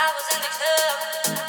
I was in the club.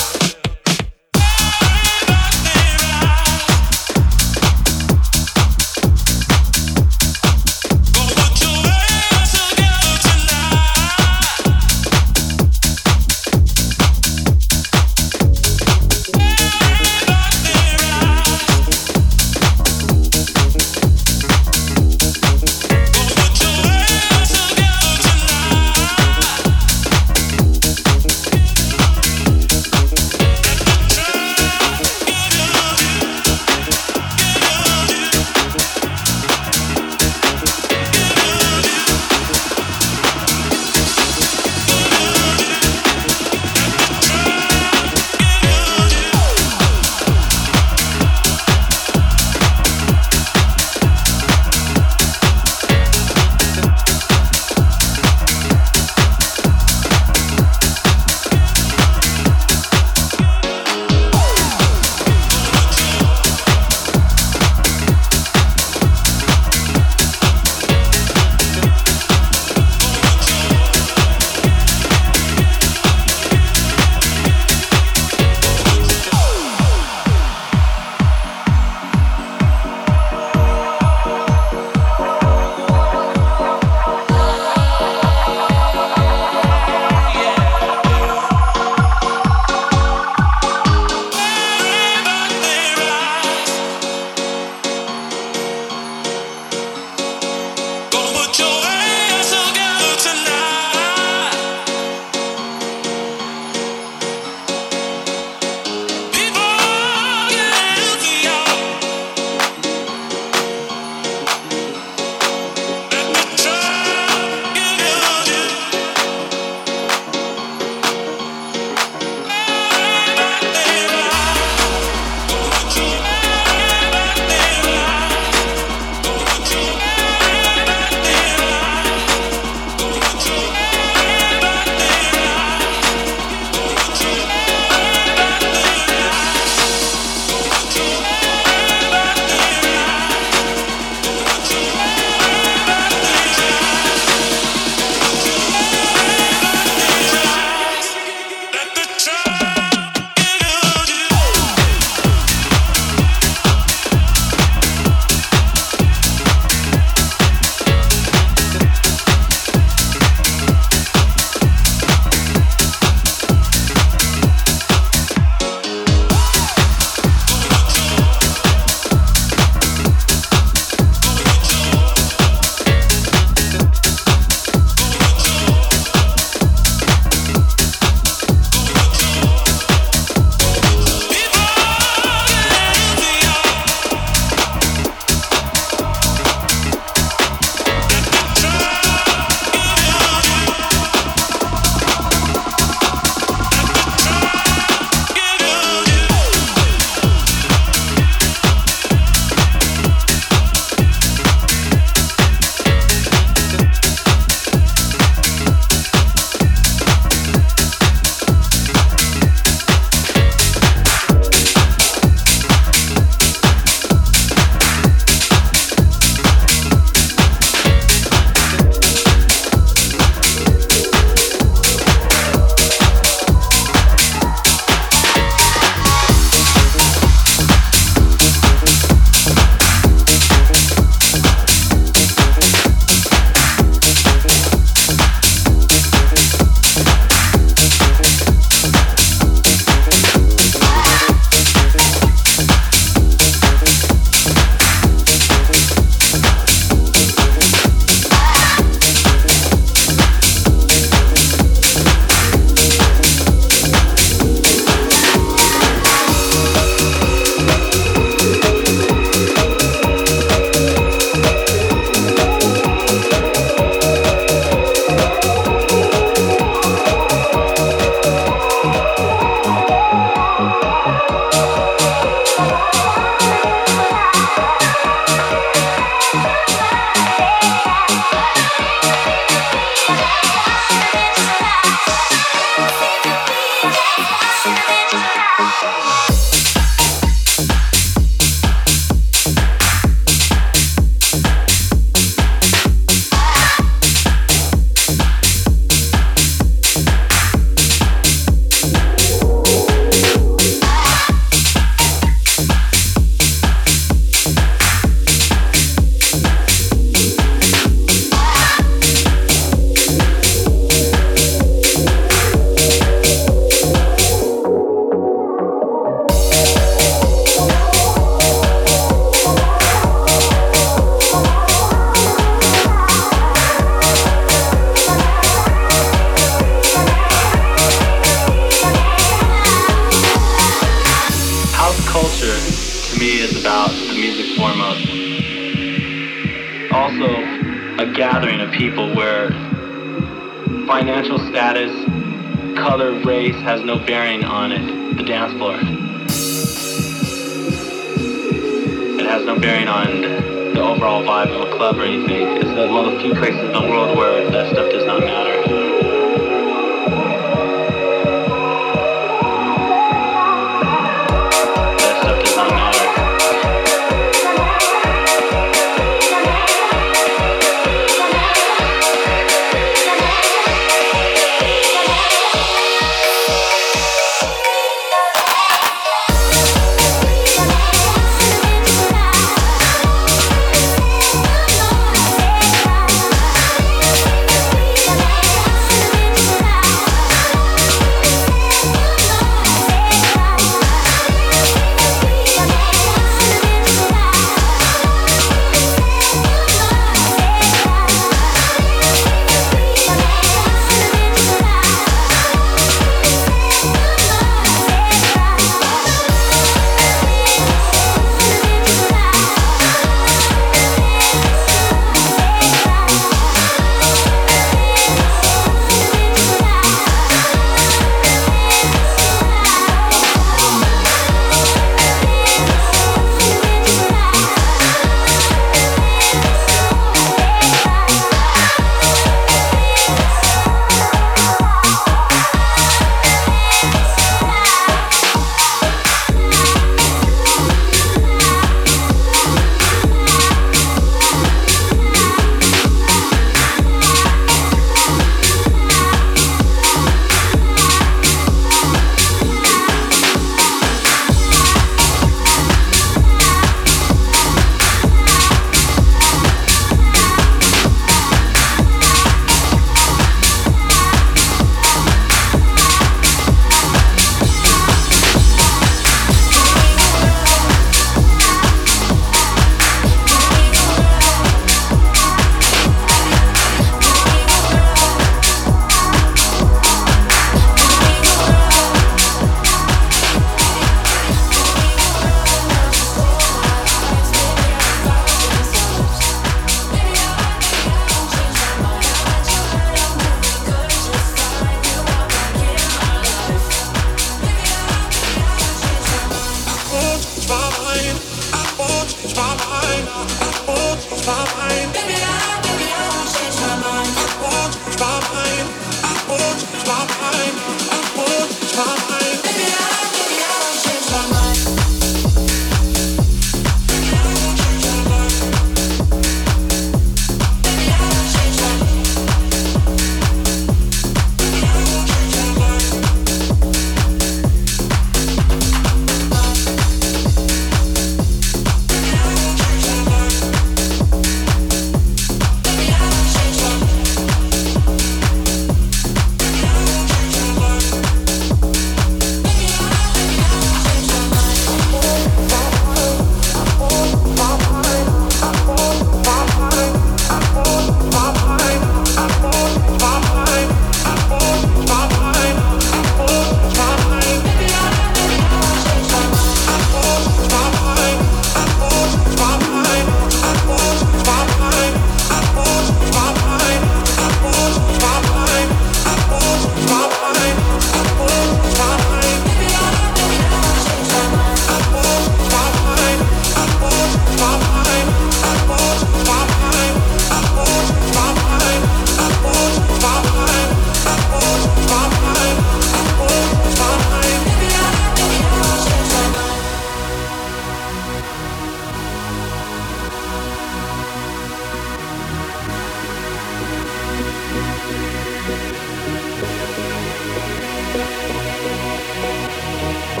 Bye.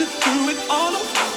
you through it all away.